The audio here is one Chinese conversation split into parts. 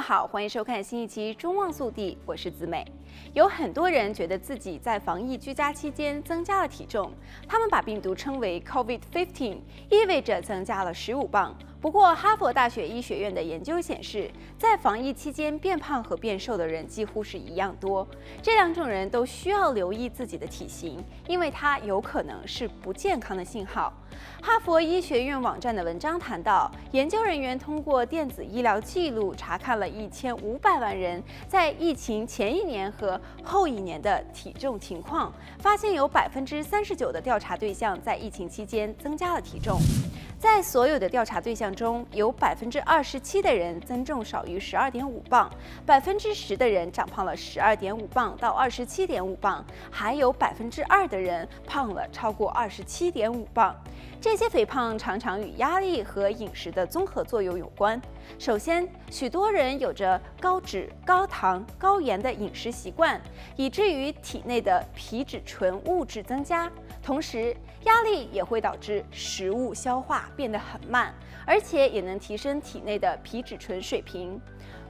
好，欢迎收看新一期《中望速递》，我是子美。有很多人觉得自己在防疫居家期间增加了体重，他们把病毒称为 COVID-15，意味着增加了十五磅。不过，哈佛大学医学院的研究显示，在防疫期间变胖和变瘦的人几乎是一样多。这两种人都需要留意自己的体型，因为它有可能是不健康的信号。哈佛医学院网站的文章谈到，研究人员通过电子医疗记录查看了一千五百万人在疫情前一年和后一年的体重情况，发现有百分之三十九的调查对象在疫情期间增加了体重。在所有的调查对象中，有百分之二十七的人增重少于十二点五磅，百分之十的人长胖了十二点五磅到二十七点五磅，还有百分之二的人胖了超过二十七点五磅。这些肥胖常常与压力和饮食的综合作用有关。首先，许多人有着高脂、高糖、高盐的饮食习惯，以至于体内的皮质醇物质增加。同时，压力也会导致食物消化变得很慢，而且也能提升体内的皮质醇水平。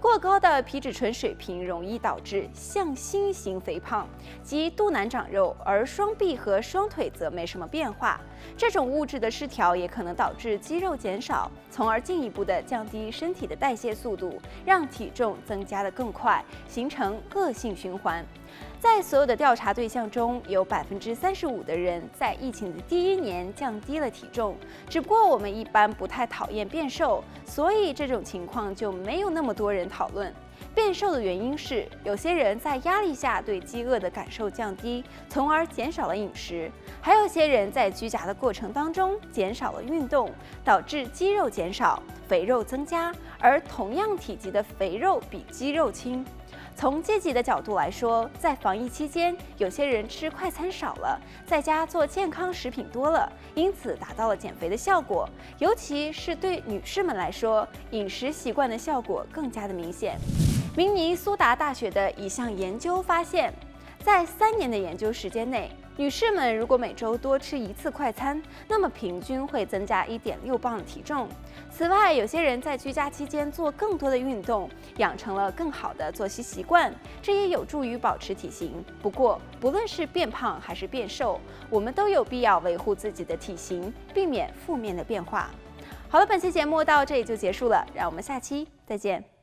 过高的皮质醇水平容易导致向心型肥胖，即肚腩长肉，而双臂和双腿则没什么变化。这种物质的失调也可能导致肌肉减少，从而进一步的降低身体的代谢速度，让体重增加得更快，形成恶性循环。在所有的调查对象中，有百分之三十五的人在疫情的第一年降低了体重。只不过我们一般不太讨厌变瘦，所以这种情况就没有那么多人讨论。变瘦的原因是，有些人在压力下对饥饿的感受降低，从而减少了饮食；还有些人在居家的过程当中减少了运动，导致肌肉减少，肥肉增加。而同样体积的肥肉比肌肉轻。从积极的角度来说，在防疫期间，有些人吃快餐少了，在家做健康食品多了，因此达到了减肥的效果。尤其是对女士们来说，饮食习惯的效果更加的明显。明尼苏达大学的一项研究发现，在三年的研究时间内，女士们如果每周多吃一次快餐，那么平均会增加一点六磅的体重。此外，有些人在居家期间做更多的运动，养成了更好的作息习惯，这也有助于保持体型。不过，不论是变胖还是变瘦，我们都有必要维护自己的体型，避免负面的变化。好了，本期节目到这里就结束了，让我们下期再见。